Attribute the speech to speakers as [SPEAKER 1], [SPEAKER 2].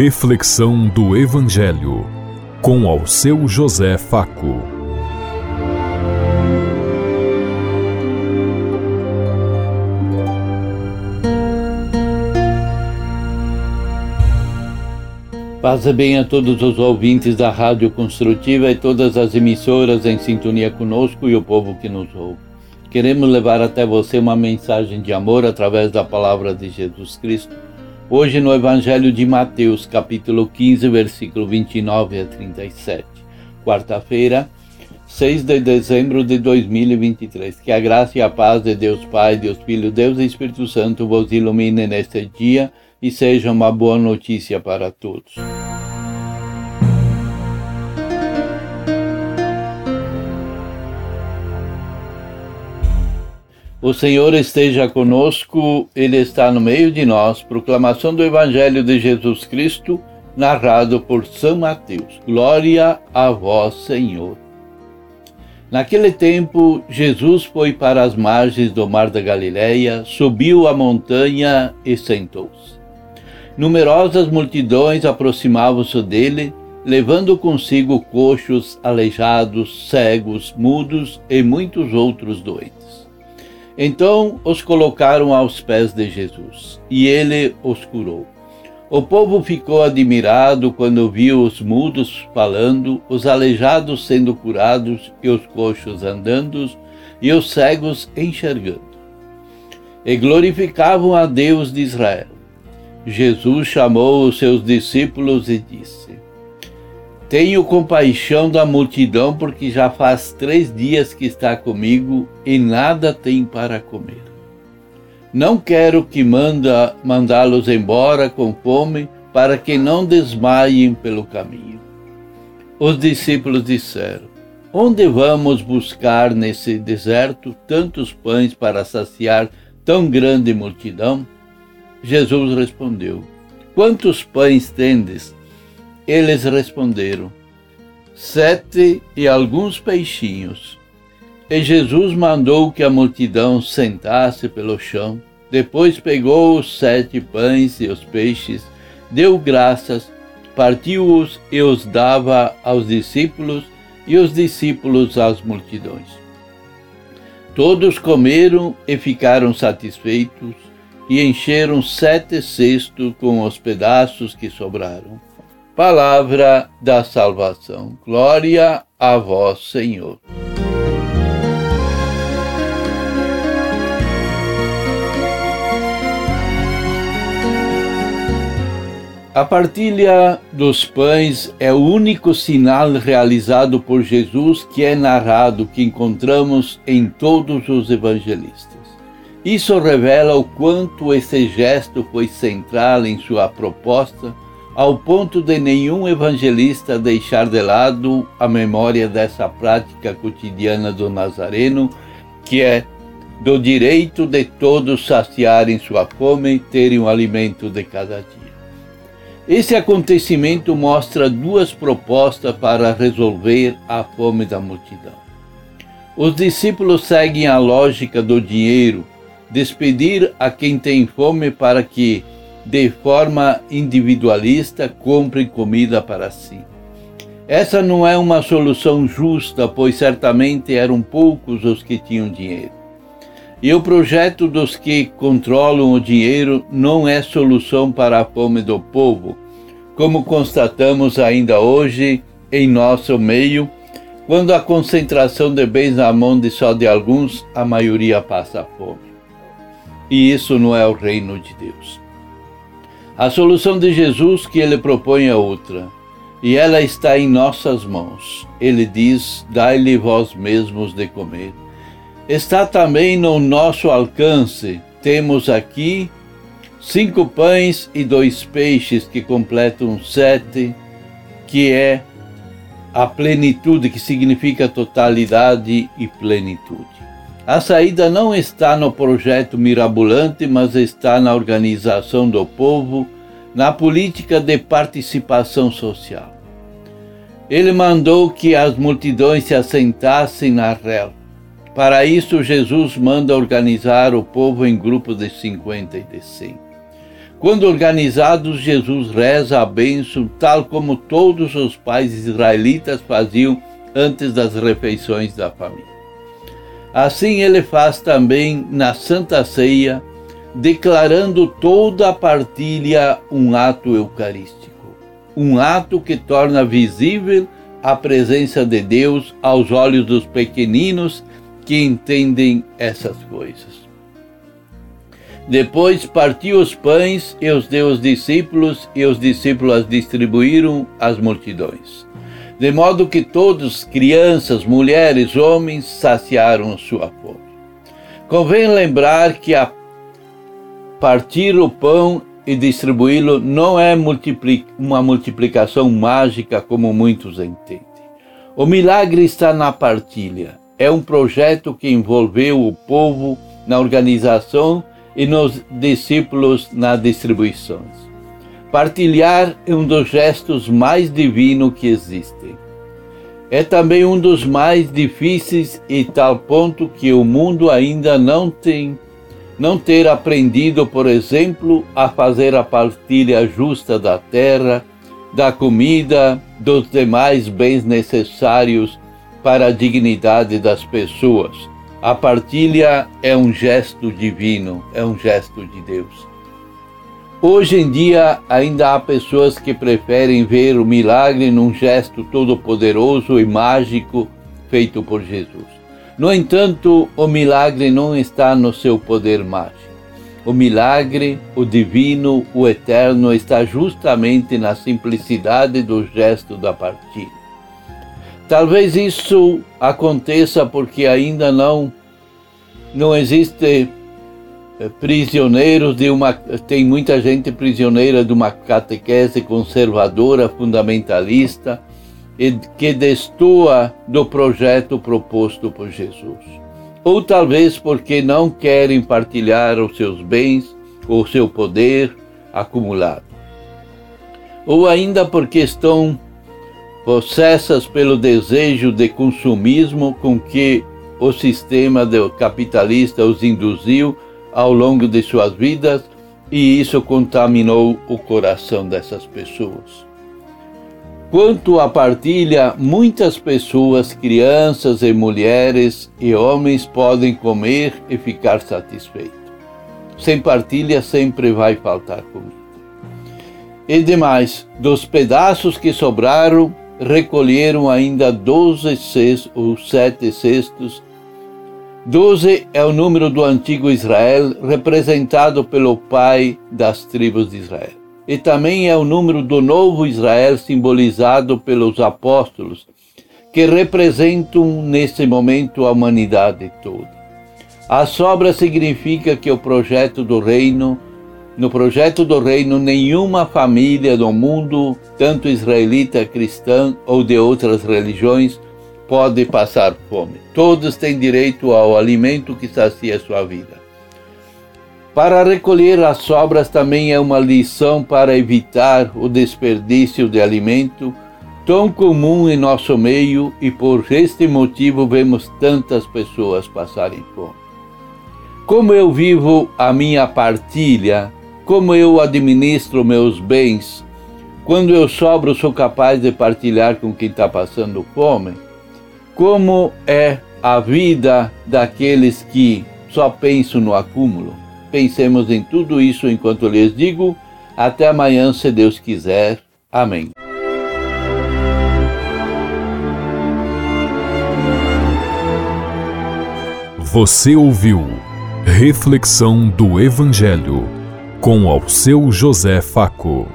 [SPEAKER 1] Reflexão do Evangelho com ao seu José Faco.
[SPEAKER 2] Paz bem a todos os ouvintes da Rádio Construtiva e todas as emissoras em sintonia conosco e o povo que nos ouve. Queremos levar até você uma mensagem de amor através da palavra de Jesus Cristo. Hoje no Evangelho de Mateus, capítulo 15, versículo 29 a 37. Quarta-feira, 6 de dezembro de 2023. Que a graça e a paz de Deus Pai, Deus Filho, Deus e Espírito Santo vos ilumine neste dia e seja uma boa notícia para todos. O Senhor esteja conosco, Ele está no meio de nós. Proclamação do Evangelho de Jesus Cristo, narrado por São Mateus. Glória a vós, Senhor. Naquele tempo, Jesus foi para as margens do mar da Galileia, subiu a montanha e sentou-se. Numerosas multidões aproximavam-se dele, levando consigo coxos, aleijados, cegos, mudos e muitos outros doentes. Então os colocaram aos pés de Jesus, e ele os curou. O povo ficou admirado quando viu os mudos falando, os aleijados sendo curados e os coxos andando e os cegos enxergando. E glorificavam a Deus de Israel. Jesus chamou os seus discípulos e disse: tenho compaixão da multidão, porque já faz três dias que está comigo e nada tem para comer. Não quero que manda mandá-los embora com fome, para que não desmaiem pelo caminho. Os discípulos disseram: Onde vamos buscar nesse deserto tantos pães para saciar tão grande multidão? Jesus respondeu: Quantos pães tendes? Eles responderam: Sete e alguns peixinhos. E Jesus mandou que a multidão sentasse pelo chão. Depois pegou os sete pães e os peixes, deu graças, partiu-os e os dava aos discípulos e os discípulos às multidões. Todos comeram e ficaram satisfeitos e encheram sete cestos com os pedaços que sobraram. Palavra da salvação. Glória a vós, Senhor. A partilha dos pães é o único sinal realizado por Jesus que é narrado, que encontramos em todos os evangelistas. Isso revela o quanto esse gesto foi central em sua proposta ao ponto de nenhum evangelista deixar de lado a memória dessa prática cotidiana do Nazareno, que é do direito de todos saciarem sua fome e terem o alimento de cada dia. Esse acontecimento mostra duas propostas para resolver a fome da multidão. Os discípulos seguem a lógica do dinheiro, despedir a quem tem fome para que de forma individualista, comprem comida para si. Essa não é uma solução justa, pois certamente eram poucos os que tinham dinheiro. E o projeto dos que controlam o dinheiro não é solução para a fome do povo, como constatamos ainda hoje em nosso meio, quando a concentração de bens na mão de só de alguns, a maioria passa fome. E isso não é o reino de Deus. A solução de Jesus que ele propõe é outra, e ela está em nossas mãos. Ele diz: Dai-lhe vós mesmos de comer. Está também no nosso alcance. Temos aqui cinco pães e dois peixes que completam sete, que é a plenitude, que significa totalidade e plenitude. A saída não está no projeto mirabolante, mas está na organização do povo, na política de participação social. Ele mandou que as multidões se assentassem na relva. Para isso, Jesus manda organizar o povo em grupos de 50 e de 100. Quando organizados, Jesus reza a bênção, tal como todos os pais israelitas faziam antes das refeições da família. Assim ele faz também na Santa Ceia, declarando toda a partilha um ato eucarístico, um ato que torna visível a presença de Deus aos olhos dos pequeninos que entendem essas coisas. Depois partiu os pães e os deu aos discípulos, e os discípulos distribuíram às multidões. De modo que todos, crianças, mulheres, homens, saciaram sua fome. Convém lembrar que a partir o pão e distribuí-lo não é uma multiplicação mágica como muitos entendem. O milagre está na partilha. É um projeto que envolveu o povo na organização e nos discípulos nas distribuições. Partilhar é um dos gestos mais divinos que existem. É também um dos mais difíceis e tal ponto que o mundo ainda não tem não ter aprendido, por exemplo, a fazer a partilha justa da terra, da comida, dos demais bens necessários para a dignidade das pessoas a partilha é um gesto divino, é um gesto de Deus. Hoje em dia, ainda há pessoas que preferem ver o milagre num gesto todo-poderoso e mágico feito por Jesus. No entanto, o milagre não está no seu poder mágico. O milagre, o divino, o eterno está justamente na simplicidade do gesto da partilha. Talvez isso aconteça porque ainda não não existe prisioneiros de uma tem muita gente prisioneira de uma catequese conservadora fundamentalista e que destoa do projeto proposto por Jesus. Ou talvez porque não querem partilhar os seus bens ou seu poder acumulado. Ou ainda porque estão possessas pelo desejo de consumismo com que o sistema capitalista os induziu ao longo de suas vidas e isso contaminou o coração dessas pessoas. Quanto à partilha, muitas pessoas, crianças e mulheres e homens podem comer e ficar satisfeitos. Sem partilha sempre vai faltar comida. E demais, dos pedaços que sobraram, recolheram ainda doze cestos, ou sete cestos. Doze é o número do antigo Israel, representado pelo pai das tribos de Israel. E também é o número do novo Israel, simbolizado pelos apóstolos, que representam nesse momento a humanidade toda. A sobra significa que o projeto do reino no projeto do reino, nenhuma família do mundo, tanto israelita, cristã ou de outras religiões, pode passar fome. Todos têm direito ao alimento que sacia sua vida. Para recolher as sobras também é uma lição para evitar o desperdício de alimento, tão comum em nosso meio e por este motivo vemos tantas pessoas passarem fome. Como eu vivo a minha partilha como eu administro meus bens, quando eu sobro, sou capaz de partilhar com quem está passando fome? Como é a vida daqueles que só pensam no acúmulo? Pensemos em tudo isso enquanto lhes digo. Até amanhã, se Deus quiser. Amém.
[SPEAKER 1] Você ouviu Reflexão do Evangelho com ao seu José Faco.